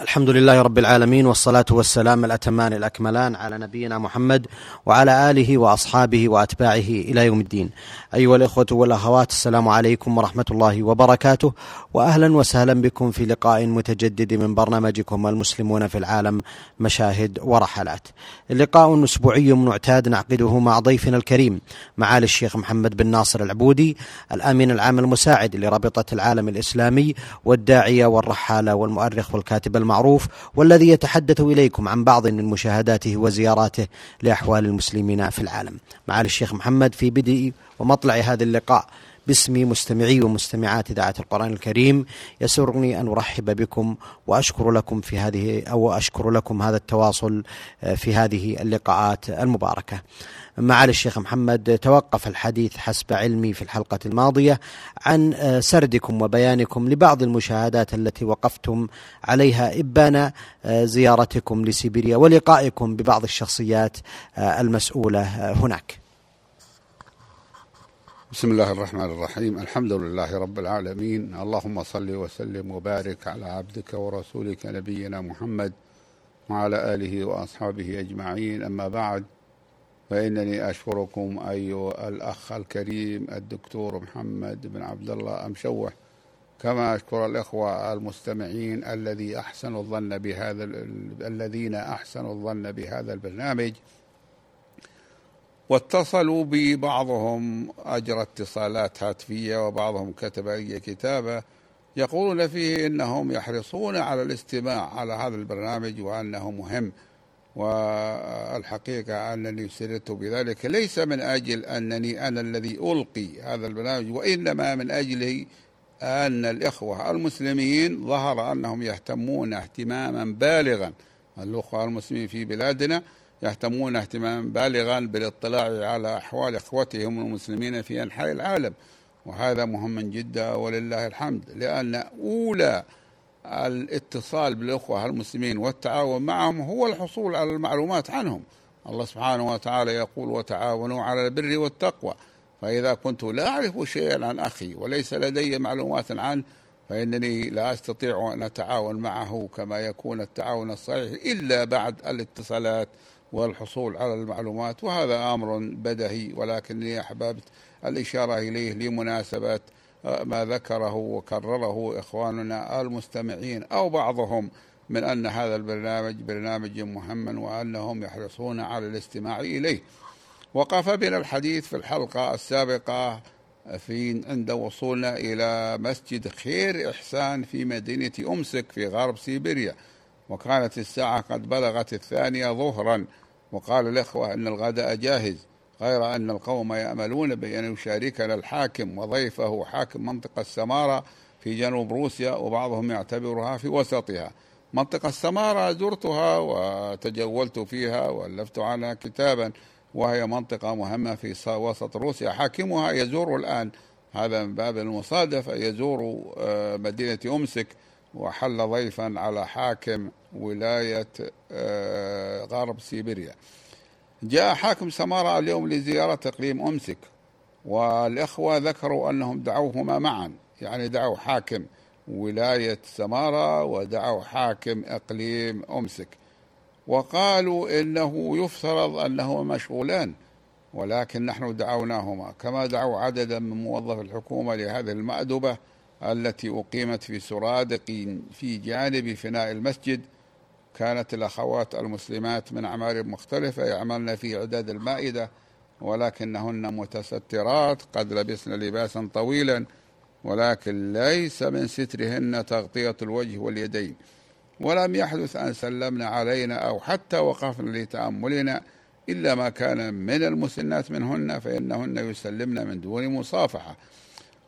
الحمد لله رب العالمين والصلاة والسلام الأتمان الأكملان على نبينا محمد وعلى آله وأصحابه وأتباعه إلى يوم الدين. أيها الإخوة والأخوات السلام عليكم ورحمة الله وبركاته وأهلا وسهلا بكم في لقاء متجدد من برنامجكم المسلمون في العالم مشاهد ورحلات. اللقاء أسبوعي معتاد نعقده مع ضيفنا الكريم معالي الشيخ محمد بن ناصر العبودي الأمين العام المساعد لرابطة العالم الإسلامي والداعية والرحالة والمؤرخ والكاتب المعروف والذي يتحدث إليكم عن بعض من مشاهداته وزياراته لأحوال المسلمين في العالم. معالي الشيخ محمد في بدء ومطلع هذا اللقاء. باسم مستمعي ومستمعات إذاعة القرآن الكريم. يسرني أن أرحب بكم وأشكر لكم في هذه أو أشكر لكم هذا التواصل في هذه اللقاءات المباركة. معالي الشيخ محمد توقف الحديث حسب علمي في الحلقة الماضية عن سردكم وبيانكم لبعض المشاهدات التي وقفتم عليها إبان زيارتكم لسيبيريا ولقائكم ببعض الشخصيات المسؤولة هناك. بسم الله الرحمن الرحيم الحمد لله رب العالمين اللهم صل وسلم وبارك على عبدك ورسولك نبينا محمد وعلى آله وأصحابه أجمعين أما بعد فإنني أشكركم أيها الأخ الكريم الدكتور محمد بن عبد الله أمشوح كما أشكر الإخوة المستمعين الذي أحسنوا الظن بهذا الذين أحسنوا الظن بهذا البرنامج واتصلوا بي بعضهم أجرى اتصالات هاتفية وبعضهم كتب أي كتابة يقولون فيه إنهم يحرصون على الاستماع على هذا البرنامج وأنه مهم. والحقيقة أنني سررت بذلك. ليس من أجل أنني أنا الذي ألقي هذا البرنامج وإنما من أجل أن الإخوة المسلمين ظهر أنهم يهتمون اهتماما بالغا. الأخوة المسلمين في بلادنا يهتمون اهتماما بالغا بالاطلاع على أحوال إخوتهم المسلمين في أنحاء العالم. وهذا مهم جدا ولله الحمد. لأن أولى الاتصال بالأخوة المسلمين والتعاون معهم هو الحصول على المعلومات عنهم. الله سبحانه وتعالى يقول وتعاونوا على البر والتقوى فإذا كنت لا أعرف شيئا عن أخي وليس لدي معلومات عنه فإنني لا أستطيع أن أتعاون معه كما يكون التعاون الصحيح إلا بعد الاتصالات والحصول على المعلومات وهذا أمر بدهي ولكني أحببت الإشارة إليه لمناسبة ما ذكره وكرره إخواننا المستمعين أو بعضهم من أن هذا البرنامج برنامج مهم وأنهم يحرصون على الاستماع إليه. وقف بنا الحديث في الحلقة السابقة في عند وصولنا إلى مسجد خير إحسان في مدينة أمسك في غرب سيبيريا. وكانت الساعة قد بلغت الثانية ظهرا. وقال الإخوة أن الغداء جاهز غير أن القوم يأملون بأن يشاركنا الحاكم وضيفه حاكم منطقة سمارة في جنوب روسيا وبعضهم يعتبرها في وسطها. منطقة سمارة زرتها وتجولت فيها وألفت عنها كتابا وهي منطقة مهمة في وسط روسيا. حاكمها يزور الآن هذا من باب المصادفة يزور مدينة أمسك وحل ضيفا على حاكم ولاية غرب سيبيريا. جاء حاكم سمارة اليوم لزيارة إقليم أمسك والإخوة ذكروا أنهم دعوهما معا يعني دعوا حاكم ولاية سمارة ودعوا حاكم إقليم أمسك. وقالوا إنه يفترض أنهما مشغولان ولكن نحن دعوناهما كما دعوا عددا من موظف الحكومة لهذه المأدبة التي أقيمت في سرادق في جانب فناء المسجد كانت الأخوات المسلمات من أعمار مختلفة يعملن في إعداد المائدة ولكنهن متسترات قد لبسن لباسا طويلا ولكن ليس من سترهن تغطية الوجه واليدين. ولم يحدث أن سلمنا علينا أو حتى وقفنا لتأملنا إلا ما كان من المسنات منهن فإنهن يسلمن من دون مصافحة.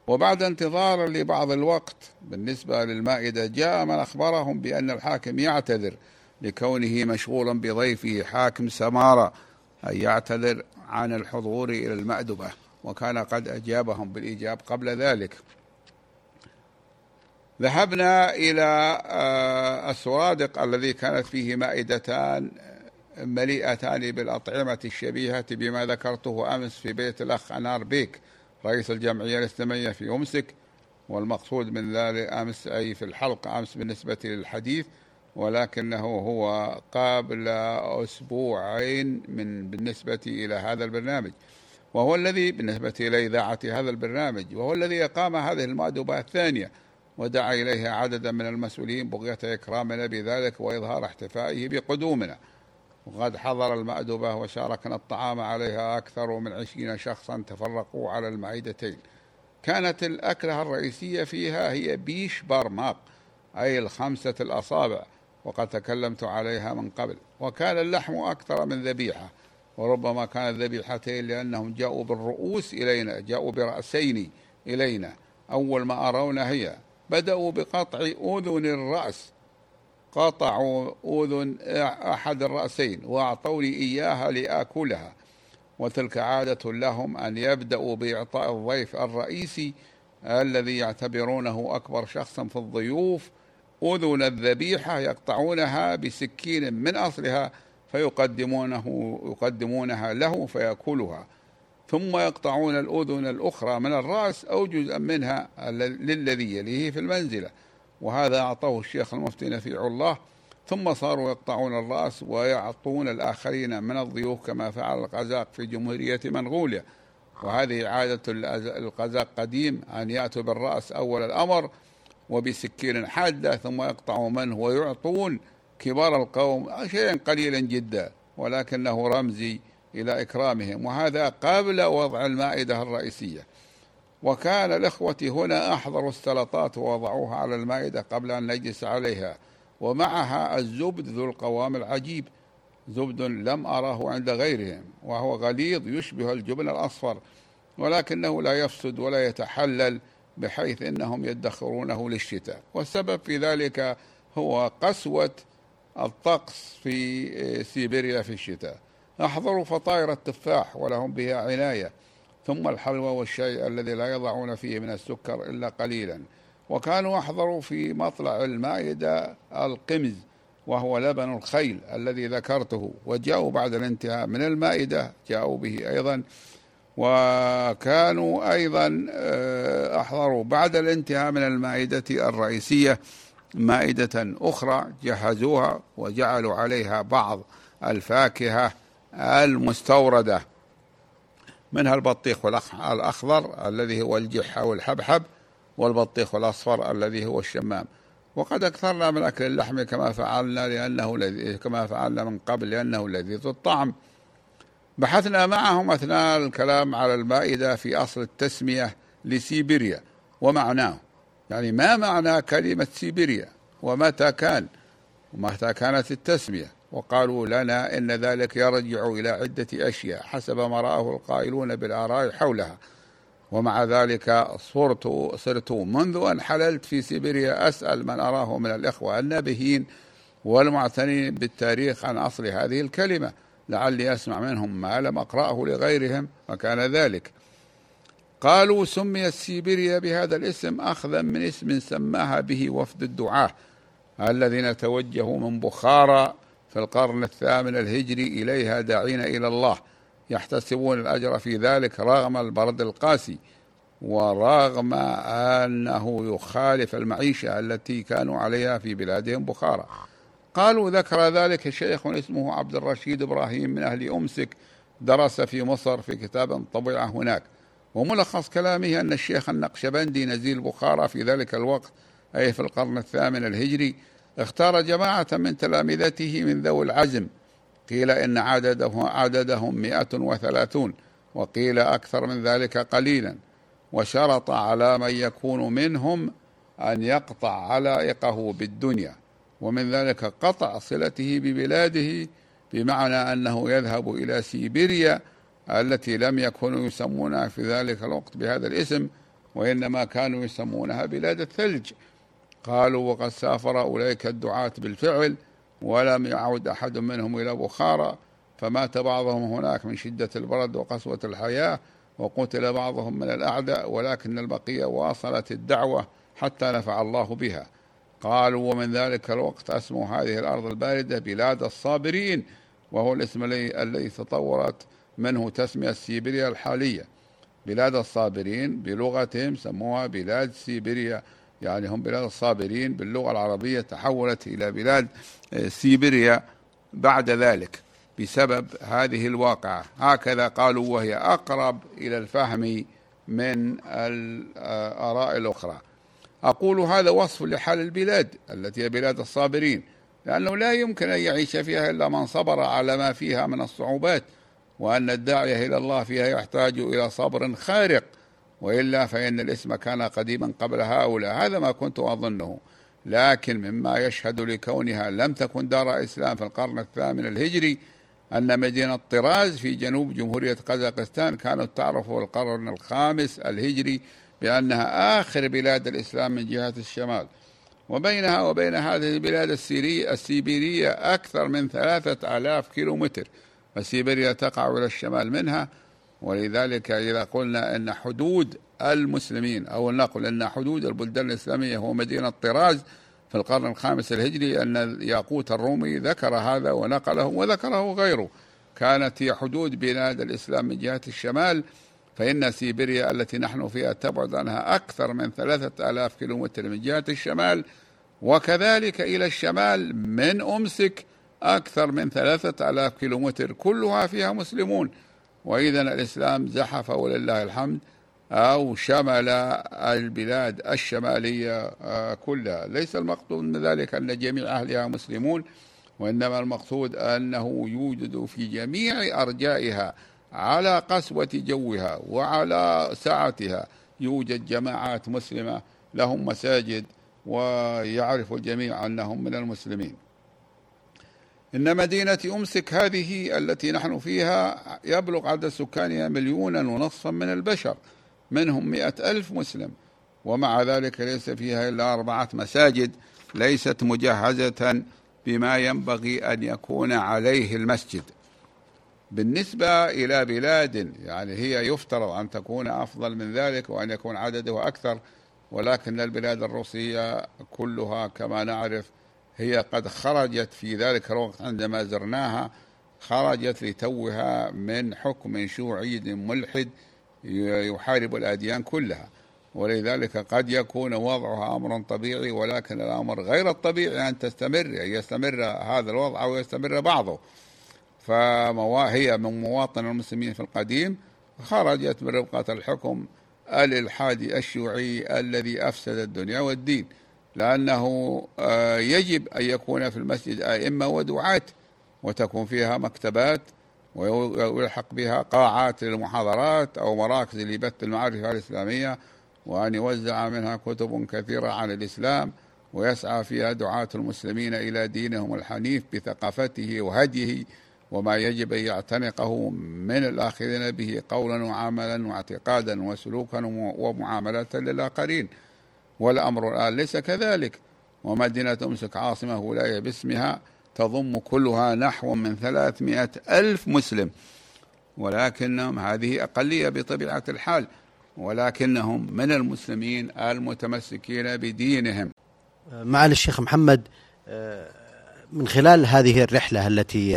وبعد انتظار لبعض الوقت بالنسبة للمائدة جاء من أخبرهم بأن الحاكم يعتذر لكونه مشغولا بضيفه حاكم سمارة أي يعتذر عن الحضور إلى المأدبة وكان قد أجابهم بالإجاب قبل ذلك. ذهبنا إلى السرادق الذي كانت فيه مائدتان مليئتان بالأطعمة الشبيهة بما ذكرته أمس في بيت الأخ أنار بيك. رئيس الجمعية الإسلامية في أمسك والمقصود من ذلك أمس أي في الحلقة أمس بالنسبة للحديث ولكنه هو قبل أسبوعين من بالنسبة إلى هذا البرنامج. وهو الذي بالنسبة إلى إذاعة هذا البرنامج وهو الذي أقام هذه المأدبة الثانية ودعا إليها عددا من المسؤولين بغية إكرامنا بذلك وإظهار احتفائه بقدومنا. وقد حضر المأدبة وشاركنا الطعام عليها أكثر من عشرين شخصا تفرقوا على المائدتين كانت الأكلة الرئيسية فيها هي بيش برماق أي الخمسة الأصابع وقد تكلمت عليها من قبل. وكان اللحم أكثر من ذبيحة وربما كانت ذبيحتين لأنهم جاءوا بالرؤوس إلينا جاءوا برأسين إلينا أول ما أرونا هي. بدأوا بقطع أذن الرأس قطعوا أذن أحد الرأسين وأعطوني إياها لآكلها. وتلك عادة لهم أن يبدأوا بإعطاء الضيف الرئيسي الذي يعتبرونه أكبر شخصا في الضيوف. أذن الذبيحة يقطعونها بسكين من أصلها فيقدمونه يقدمونها له فيأكلها. ثم يقطعون الأذن الأخرى من الرأس أو جزءا منها للذي يليه في المنزلة. وهذا أعطاه الشيخ المفتي نفيع الله ثم صاروا يقطعون الرأس ويعطون الآخرين من الضيوف كما فعل القزاق في جمهورية منغوليا. وهذه عادة القزاق قديم أن يأتوا بالرأس أول الأمر وبسكين حادة ثم يقطعوا منه ويعطون كبار القوم شيئا قليلا جدا ولكنه رمزي إلى إكرامهم وهذا قبل وضع المائدة الرئيسية. وكان الإخوة هنا أحضروا السلطات ووضعوها على المائدة قبل أن نجلس عليها ومعها الزبد ذو القوام العجيب زبد لم أراه عند غيرهم وهو غليظ يشبه الجبن الأصفر ولكنه لا يفسد ولا يتحلل بحيث إنهم يدخرونه للشتاء. والسبب في ذلك هو قسوة الطقس في سيبيريا في الشتاء. أحضروا فطائر التفاح ولهم بها عناية. ثم الحلوى والشاي الذي لا يضعون فيه من السكر إلا قليلا. وكانوا أحضروا في مطلع المائدة القمز وهو لبن الخيل الذي ذكرته وجاءوا بعد الانتهاء من المائدة جاءوا به أيضا. وكانوا أيضا آه، أحضروا بعد الانتهاء من المائدة الرئيسية مائدة أخرى جهزوها وجعلوا عليها بعض الفاكهة المستوردة. منها البطيخ الأخضر الذي هو الجح أو الحبحب والبطيخ الأصفر الذي هو الشمام. وقد أكثرنا من أكل اللحم كما فعلنا لأنه كما فعلنا من قبل لأنه لذيذ الطعم. بحثنا معهم أثناء الكلام على المائدة في أصل التسمية لسيبيريا ومعناه يعني ما معنى كلمة سيبيريا؟ ومتى كان؟ ومتى كانت التسمية؟ وقالوا لنا إن ذلك يرجع إلى عدة أشياء حسب ما رآه القائلون بالآراء حولها. ومع ذلك صرت صرت منذ أن حللت في سيبيريا أسأل من أراه من الإخوة النابهين والمعتنين بالتاريخ عن أصل هذه الكلمة لعلي أسمع منهم ما لم أقرأه لغيرهم وكان ذلك. قالوا سميت سيبيريا بهذا الاسم أخذا من اسم سماها به وفد الدعاة الذين توجهوا من بخارى في القرن الثامن الهجري إليها داعين إلى الله يحتسبون الأجر في ذلك رغم البرد القاسي ورغم أنه يخالف المعيشة التي كانوا عليها في بلادهم بخارى. قالوا ذكر ذلك شيخ اسمه عبد الرشيد إبراهيم من أهل أمسك درس في مصر في كتاب طبع هناك. وملخص كلامه أن الشيخ النقشبندي نزيل بخارى في ذلك الوقت أي في القرن الثامن الهجري اختار جماعة من تلامذته من ذوي العزم. قيل إن عدده عددهم مئة وثلاثون وقيل أكثر من ذلك قليلا. وشرط على من يكون منهم أن يقطع علائقه بالدنيا. ومن ذلك قطع صلته ببلاده بمعنى أنه يذهب إلى سيبيريا التي لم يكونوا يسمونها في ذلك الوقت بهذا الاسم وإنما كانوا يسمونها بلاد الثلج. قالوا وقد سافر أولئك الدعاة بالفعل ولم يعود أحد منهم إلى بخارى فمات بعضهم هناك من شدة البرد وقسوة الحياة وقتل بعضهم من الأعداء ولكن البقية واصلت الدعوة حتى نفع الله بها. قالوا ومن ذلك الوقت أسموا هذه الأرض الباردة بلاد الصابرين وهو الاسم الذي تطورت منه تسمية سيبيريا الحالية. بلاد الصابرين بلغتهم سموها بلاد سيبيريا يعني هم بلاد الصابرين باللغة العربية تحولت إلى بلاد آه، سيبيريا بعد ذلك بسبب هذه الواقعة. هكذا قالوا وهي أقرب إلى الفهم من الآراء الأخرى. أقول هذا وصف لحال البلاد التي هي بلاد الصابرين لأنه لا يمكن أن يعيش فيها إلا من صبر على ما فيها من الصعوبات وأن الداعية إلى الله فيها يحتاج إلى صبر خارق. وإلا فإن الاسم كان قديما قبل هؤلاء. هذا ما كنت أظنه. لكن مما يشهد لكونها لم تكن دار إسلام في القرن الثامن الهجري أن مدينة طراز في جنوب جمهورية قزاقستان كانت تعرف في القرن الخامس الهجري بأنها آخر بلاد الإسلام من جهة الشمال. وبينها وبين هذه البلاد السيرية السيبيرية أكثر من ثلاثة آلاف كيلومتر. فسيبيريا تقع إلى الشمال منها ولذلك إذا قلنا أن حدود المسلمين أو نقول أن حدود البلدان الإسلامية هو مدينة طراز في القرن الخامس الهجري أن ياقوت الرومي ذكر هذا ونقله وذكره غيره. كانت هي حدود بلاد الإسلام من جهة الشمال فإن سيبيريا التي نحن فيها تبعد عنها أكثر من ثلاثة آلاف كيلومتر من جهة الشمال وكذلك إلى الشمال من أمسك أكثر من ثلاثة آلاف كيلومتر كلها فيها مسلمون. وإذا الإسلام زحف ولله الحمد أو شمل البلاد الشمالية آه، كلها. ليس المقصود من ذلك أن جميع أهلها مسلمون وإنما المقصود أنه يوجد في جميع أرجائها على قسوة جوها وعلى سعتها يوجد جماعات مسلمة لهم مساجد ويعرف الجميع أنهم من المسلمين. إن مدينة أمسك هذه التي نحن فيها يبلغ عدد سكانها مليونا ونصفا من البشر منهم مئة ألف مسلم. ومع ذلك ليس فيها إلا أربعة مساجد ليست مجهزة بما ينبغي أن يكون عليه المسجد. بالنسبة إلى بلاد يعني هي يفترض أن تكون أفضل من ذلك وأن يكون عددها أكثر ولكن البلاد الروسية كلها كما نعرف هي قد خرجت في ذلك الوقت عندما زرناها خرجت لتوها من حكم شيوعي ملحد يحارب الأديان كلها. ولذلك قد يكون وضعها أمر طبيعي ولكن الأمر غير الطبيعي أن تستمر أن يستمر هذا الوضع أو يستمر بعضه. فهي من مواطن المسلمين في القديم خرجت من ربقة الحكم الإلحادي الشيوعي الذي أفسد الدنيا والدين. لأنه آه، يجب أن يكون في المسجد أئمة ودعاة وتكون فيها مكتبات ويلحق بها قاعات للمحاضرات أو مراكز لبث المعرفة الإسلامية وأن يوزع منها كتب كثيرة عن الإسلام ويسعى فيها دعاة المسلمين إلى دينهم الحنيف بثقافته وهديه وما يجب أن يعتنقه من الآخذين به قولا وعملا واعتقادا وسلوكا ومعاملة للآخرين. والأمر الآن ليس كذلك. ومدينة أمسك عاصمة ولاية باسمها تضم كلها نحو من ثلاثمائة ألف مسلم. ولكنهم هذه أقلية بطبيعة الحال. ولكنهم من المسلمين المتمسكين بدينهم. معالي الشيخ محمد من خلال هذه الرحلة التي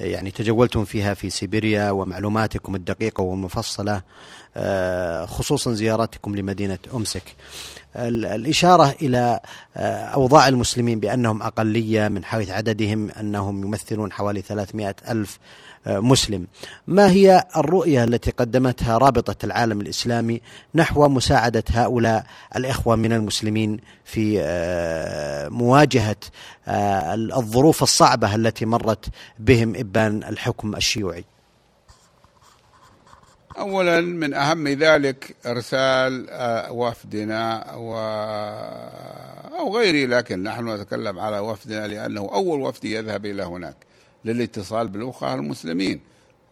يعني تجولتم فيها في سيبيريا ومعلوماتكم الدقيقة والمفصلة خصوصا زيارتكم لمدينة أمسك الإشارة إلى آه، أوضاع المسلمين بأنهم أقلية من حيث عددهم أنهم يمثلون حوالي 300 ألف آه، مسلم. ما هي الرؤية التي قدمتها رابطة العالم الإسلامي نحو مساعدة هؤلاء الإخوة من المسلمين في آه، مواجهة الظروف الصعبة التي مرت بهم إبان الحكم الشيوعي؟ اولا من أهم ذلك إرسال آه، وفدنا و أو غيري لكن نحن نتكلم على وفدنا لأنه أول وفد يذهب إلى هناك للاتصال بالأخوة المسلمين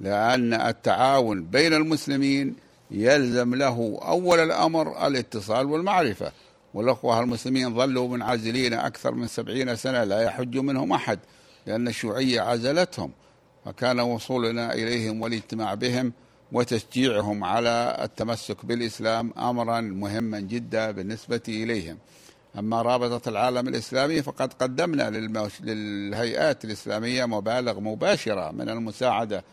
لأن التعاون بين المسلمين يلزم له أول الأمر الاتصال والمعرفة. والأخوة المسلمين ظلوا منعزلين أكثر من سبعين سنة لا يحج منهم أحد لأن الشيوعية عزلتهم فكان وصولنا إليهم والاجتماع بهم وتشجيعهم على التمسك بالإسلام أمرا مهما جدا بالنسبة إليهم. أما رابطة العالم الإسلامي فقد قدمنا للهيئات الإسلامية مبالغ مباشرة من المساعدة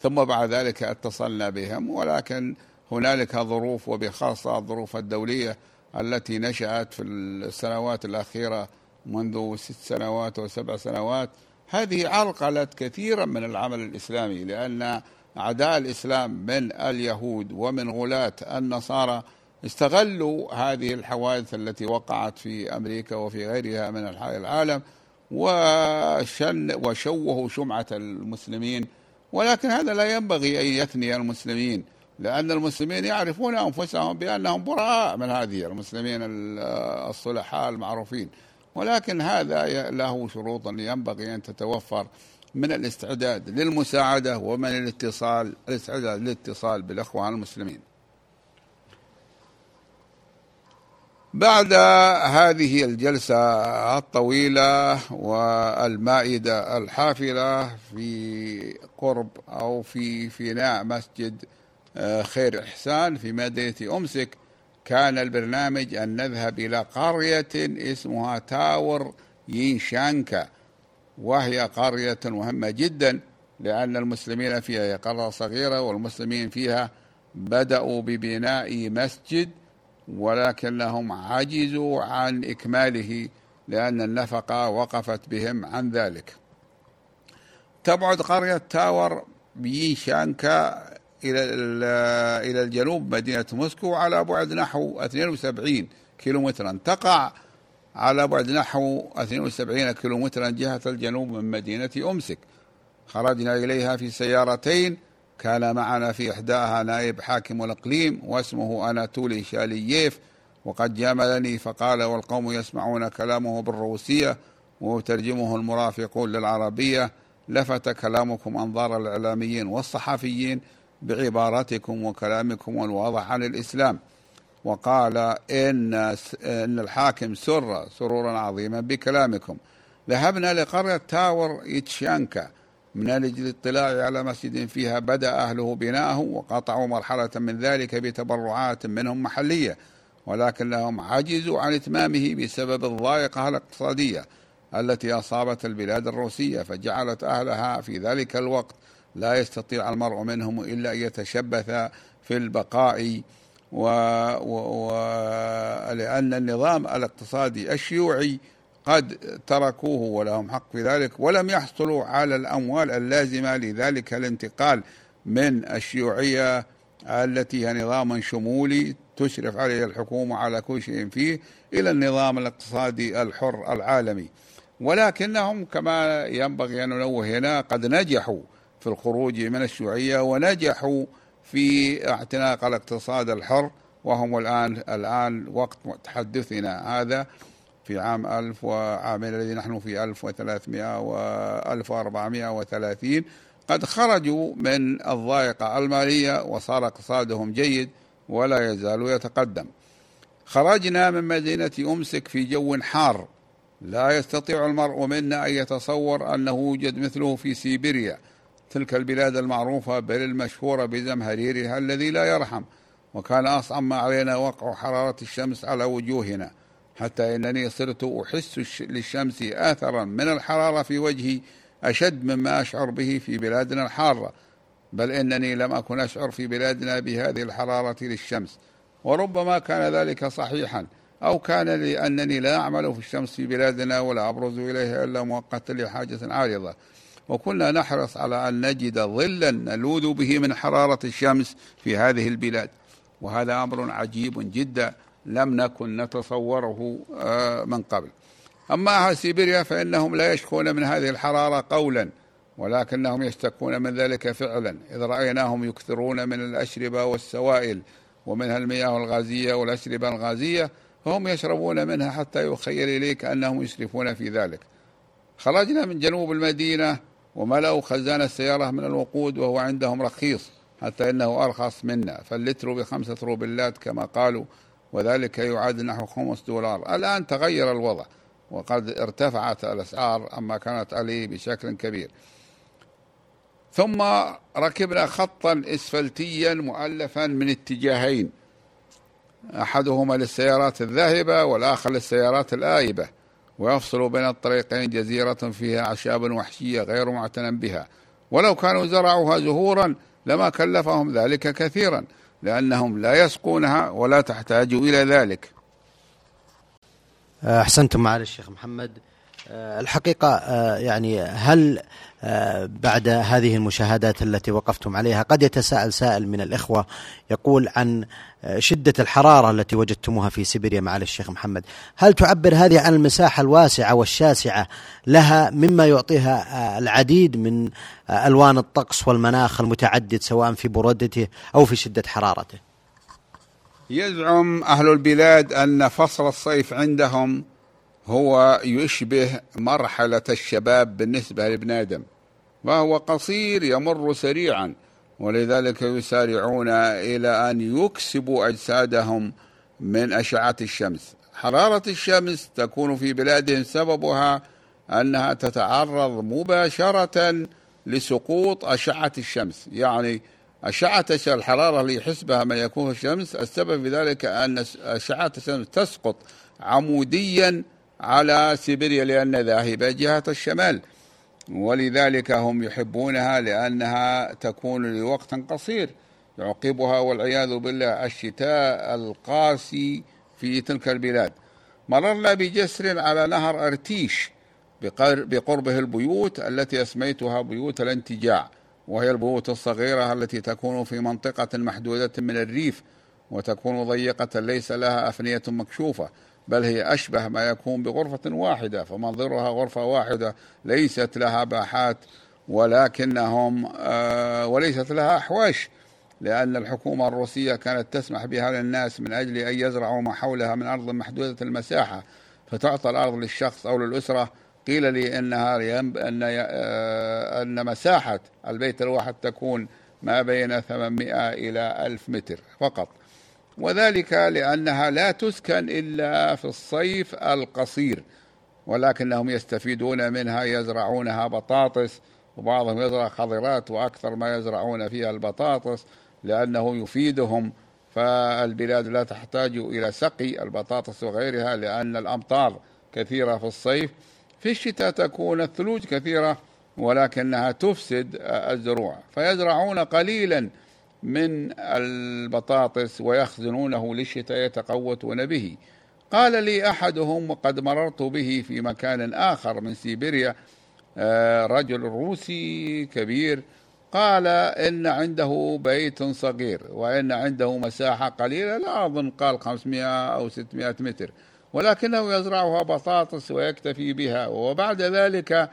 ثم بعد ذلك اتصلنا بهم ولكن هنالك ظروف وبخاصة الظروف الدولية التي نشأت في السنوات الأخيرة منذ ست سنوات وسبع سنوات. هذه عرقلت كثيرا من العمل الإسلامي لأن أعداء الإسلام من اليهود ومن غلاة النصارى استغلوا هذه الحوادث التي وقعت في أمريكا وفي غيرها من أنحاء العالم وشن وشوهوا شمعة المسلمين. ولكن هذا لا ينبغي أن يثني المسلمين لأن المسلمين يعرفون أنفسهم بأنهم براء من هذه المسلمين الصلحاء المعروفين. ولكن هذا له شروط ينبغي أن تتوفر. من الاستعداد للمساعدة ومن الاتصال الاستعداد للاتصال بالأخوة المسلمين. بعد هذه الجلسة الطويلة والمائدة الحافلة في قرب أو في فناء مسجد آه، خير إحسان في مدينة أمسك كان البرنامج أن نذهب إلى قرية اسمها تاور ينشانكا وهي قرية مهمة جدا لأن المسلمين فيها هي قرية صغيرة والمسلمين فيها بدأوا ببناء مسجد ولكنهم عجزوا عن إكماله لأن النفقة وقفت بهم عن ذلك. تبعد قرية تاور بيشانكا إلى إلى الجنوب مدينة موسكو على بعد نحو 72 كيلومترا. تقع على بعد نحو 72 كيلومترا جهة الجنوب من مدينة أمسك. خرجنا إليها في سيارتين. كان معنا في إحداها نائب حاكم الإقليم واسمه أناتولي شالييف. وقد جاملني فقال والقوم يسمعون كلامه بالروسية ويترجمه المرافقون للعربية. لفت كلامكم أنظار الإعلاميين والصحفيين بعبارتكم وكلامكم الواضح عن الإسلام. وقال إن إن الحاكم سر سرورا عظيما بكلامكم. ذهبنا لقرية تاور إتشانكا. من أجل الاطلاع على مسجد فيها بدأ أهله بناءه وقطعوا مرحلة من ذلك بتبرعات منهم محلية ولكنهم عجزوا عن إتمامه بسبب الضائقة الاقتصادية التي أصابت البلاد الروسية فجعلت أهلها في ذلك الوقت لا يستطيع المرء منهم إلا أن يتشبث في البقاء و... و... و... لأن النظام الاقتصادي الشيوعي قد تركوه ولهم حق في ذلك ولم يحصلوا على الأموال اللازمة لذلك الانتقال من الشيوعية التي هي نظام شمولي تشرف عليه الحكومة على كل شيء فيه إلى النظام الاقتصادي الحر العالمي. ولكنهم كما ينبغي أن ننوه هنا قد نجحوا في الخروج من الشيوعية ونجحوا في اعتناق الاقتصاد الحر وهم الآن الآن وقت تحدثنا هذا في عام 1000 وعامين الذي نحن في 1300 و 1430 قد خرجوا من الضائقة المالية وصار اقتصادهم جيد ولا يزال يتقدم. خرجنا من مدينة أمسك في جو حار. لا يستطيع المرء منا أن يتصور أنه يوجد مثله في سيبيريا. تلك البلاد المعروفة بل المشهورة بزمهريرها الذي لا يرحم. وكان أصعب ما علينا وقع حرارة الشمس على وجوهنا. حتى إنني صرت أحس للشمس آثرا من الحرارة في وجهي أشد مما أشعر به في بلادنا الحارة. بل إنني لم أكن أشعر في بلادنا بهذه الحرارة للشمس. وربما كان ذلك صحيحا أو كان لأنني لا أعمل في الشمس في بلادنا ولا أبرز إليها إلا مؤقتا لحاجة عارضة. وكنا نحرص على أن نجد ظلا نلوذ به من حرارة الشمس في هذه البلاد. وهذا أمر عجيب جدا لم نكن نتصوره آه، من قبل. أما أهل سيبيريا فإنهم لا يشكون من هذه الحرارة قولا ولكنهم يشتكون من ذلك فعلا. إذ رأيناهم يكثرون من الأشربة والسوائل ومنها المياه الغازية والأشربة الغازية فهم يشربون منها حتى يخيل إليك أنهم يسرفون في ذلك. خرجنا من جنوب المدينة وملأوا خزان السيارة من الوقود وهو عندهم رخيص حتى إنه أرخص منا. فاللتر بخمسة روبلات كما قالوا وذلك يعاد نحو خمس دولار. الآن تغير الوضع وقد ارتفعت الأسعار أما كانت عليه بشكل كبير. ثم ركبنا خطا اسفلتيا مؤلفا من اتجاهين. أحدهما للسيارات الذاهبة والآخر للسيارات الآيبة. ويفصل بين الطريقين جزيرة فيها أعشاب وحشية غير معتنى بها. ولو كانوا زرعوها زهورا لما كلفهم ذلك كثيرا لأنهم لا يسقونها ولا تحتاج إلى ذلك. أحسنتم معالي الشيخ محمد. الحقيقة يعني هل بعد هذه المشاهدات التي وقفتم عليها قد يتساءل سائل من الإخوة يقول عن شدة الحرارة التي وجدتموها في سيبيريا معالي الشيخ محمد. هل تعبر هذه عن المساحة الواسعة والشاسعة لها مما يعطيها العديد من ألوان الطقس والمناخ المتعدد سواء في برودته أو في شدة حرارته؟ يزعم أهل البلاد أن فصل الصيف عندهم هو يشبه مرحلة الشباب بالنسبة لابن آدم وهو قصير يمر سريعا ولذلك يسارعون إلى أن يكسبوا أجسادهم من أشعة الشمس. حرارة الشمس تكون في بلادهم سببها أنها تتعرض مباشرة لسقوط أشعة الشمس. يعني أشعة الحرارة اللي يحسبها من يكون في الشمس السبب في ذلك أن أشعة الشمس تسقط عموديا على سيبيريا لأن ذاهبة جهة الشمال. ولذلك هم يحبونها لأنها تكون لوقت قصير يعقبها والعياذ بالله الشتاء القاسي في تلك البلاد. مررنا بجسر على نهر أرتيش بقربه البيوت التي أسميتها بيوت الانتجاع وهي البيوت الصغيرة التي تكون في منطقة محدودة من الريف وتكون ضيقة ليس لها أفنية مكشوفة. بل هي أشبه ما يكون بغرفة واحدة فمنظرها غرفة واحدة ليست لها باحات ولكنهم آه وليست لها أحواش لأن الحكومة الروسية كانت تسمح بها للناس من أجل أن يزرعوا ما حولها من أرض محدودة المساحة فتعطى الأرض للشخص أو للأسرة. قيل لي إنها أن آه، أن مساحة البيت الواحد تكون ما بين 800 إلى 1000 متر فقط. وذلك لأنها لا تسكن إلا في الصيف القصير ولكنهم يستفيدون منها يزرعونها بطاطس وبعضهم يزرع خضرات وأكثر ما يزرعون فيها البطاطس لأنه يفيدهم فالبلاد لا تحتاج إلى سقي البطاطس وغيرها لأن الأمطار كثيرة في الصيف. في الشتاء تكون الثلوج كثيرة ولكنها تفسد الزروع فيزرعون قليلا من البطاطس ويخزنونه للشتاء يتقوتون به قال لي أحدهم وقد مررت به في مكان آخر من سيبيريا آه، رجل روسي كبير. قال إن عنده بيت صغير وإن عنده مساحة قليلة لا أظن قال 500 أو 600 متر ولكنه يزرعها بطاطس ويكتفي بها وبعد ذلك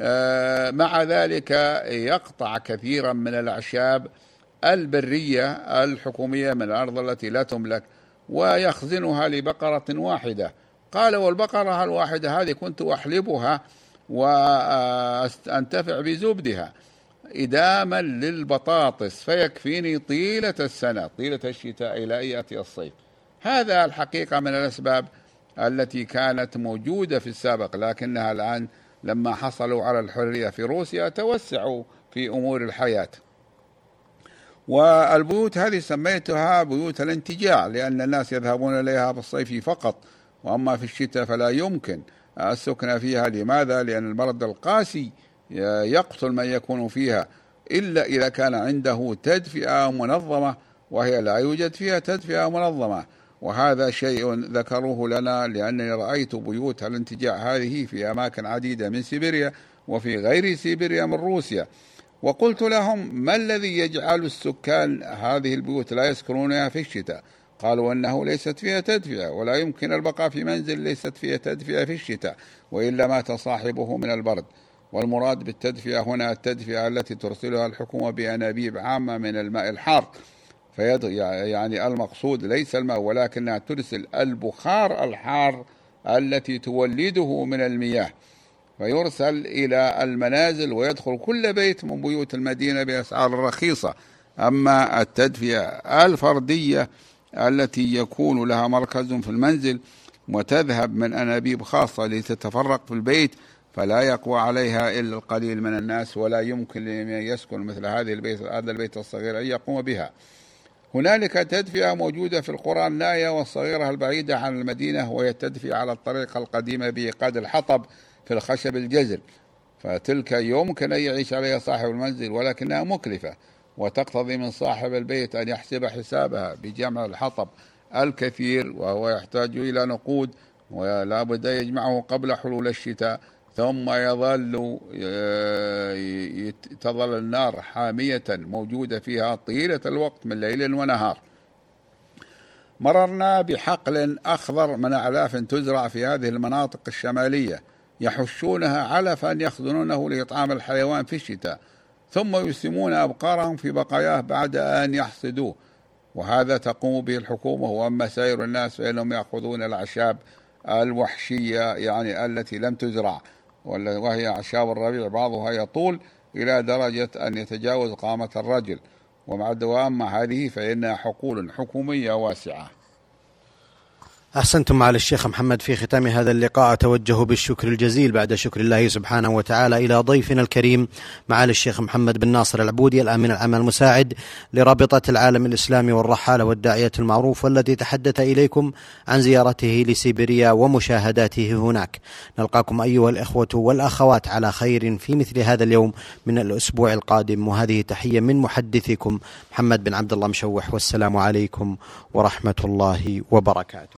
آه، مع ذلك يقطع كثيرا من الأعشاب البرية الحكومية من الأرض التي لا تملك ويخزنها لبقرة واحدة. قال والبقرة الواحدة هذه كنت أحلبها وأنتفع بزبدها إداما للبطاطس فيكفيني طيلة السنة طيلة الشتاء إلى يأتي الصيف. هذا الحقيقة من الأسباب التي كانت موجودة في السابق لكنها الآن لما حصلوا على الحرية في روسيا توسعوا في أمور الحياة. والبيوت هذه سميتها بيوت الانتجاع لأن الناس يذهبون إليها في الصيف فقط. وأما في الشتاء فلا يمكن السكن فيها. لماذا؟ لأن البرد القاسي يقتل من يكون فيها إلا إذا كان عنده تدفئة منظمة وهي لا يوجد فيها تدفئة منظمة. وهذا شيء ذكروه لنا لأنني رأيت بيوت الانتجاع هذه في أماكن عديدة من سيبيريا وفي غير سيبيريا من روسيا. وقلت لهم ما الذي يجعل السكان هذه البيوت لا يسكنونها في الشتاء؟ قالوا أنه ليست فيها تدفئة ولا يمكن البقاء في منزل ليست فيها تدفئة في الشتاء وإلا مات صاحبه من البرد. والمراد بالتدفئة هنا التدفئة التي ترسلها الحكومة بأنابيب عامة من الماء الحار. يعني المقصود ليس الماء ولكنها ترسل البخار الحار التي تولده من المياه. فيرسل إلى المنازل ويدخل كل بيت من بيوت المدينة بأسعار رخيصة. أما التدفئة الفردية التي يكون لها مركز في المنزل وتذهب من أنابيب خاصة لتتفرق في البيت فلا يقوى عليها إلا القليل من الناس ولا يمكن لمن يسكن مثل هذه البيت هذا البيت الصغير أن يقوم بها. هنالك تدفئة موجودة في القرى النائية والصغيرة البعيدة عن المدينة وهي التدفئة على الطريقة القديمة بإيقاد الحطب. في الخشب الجزل فتلك يمكن أن يعيش عليها صاحب المنزل ولكنها مكلفة وتقتضي من صاحب البيت أن يحسب حسابها بجمع الحطب الكثير وهو يحتاج إلى نقود ولا بد يجمعه قبل حلول الشتاء ثم يظل آه، تظل النار حامية موجودة فيها طيلة الوقت من ليل ونهار. مررنا بحقل أخضر من أعلاف تزرع في هذه المناطق الشمالية. يحشونها علفا يخزنونه لإطعام الحيوان في الشتاء ثم يسمون أبقارهم في بقاياه بعد أن يحصدوه. وهذا تقوم به الحكومة وأما سائر الناس فإنهم يأخذون الأعشاب الوحشية يعني التي لم تزرع وهي أعشاب الربيع. بعضها يطول إلى درجة أن يتجاوز قامة الرجل. ومع الدوام مع هذه فإنها حقول حكومية واسعة. أحسنتم على الشيخ محمد في ختام هذا اللقاء. أتوجه بالشكر الجزيل بعد شكر الله سبحانه وتعالى إلى ضيفنا الكريم معالي الشيخ محمد بن ناصر العبودي الأمين العام المساعد لرابطة العالم الإسلامي والرحالة والداعية المعروف والذي تحدث إليكم عن زيارته لسيبيريا ومشاهداته هناك. نلقاكم أيها الإخوة والأخوات على خير في مثل هذا اليوم من الأسبوع القادم. وهذه تحية من محدثكم محمد بن عبد الله مشوح. والسلام عليكم ورحمة الله وبركاته.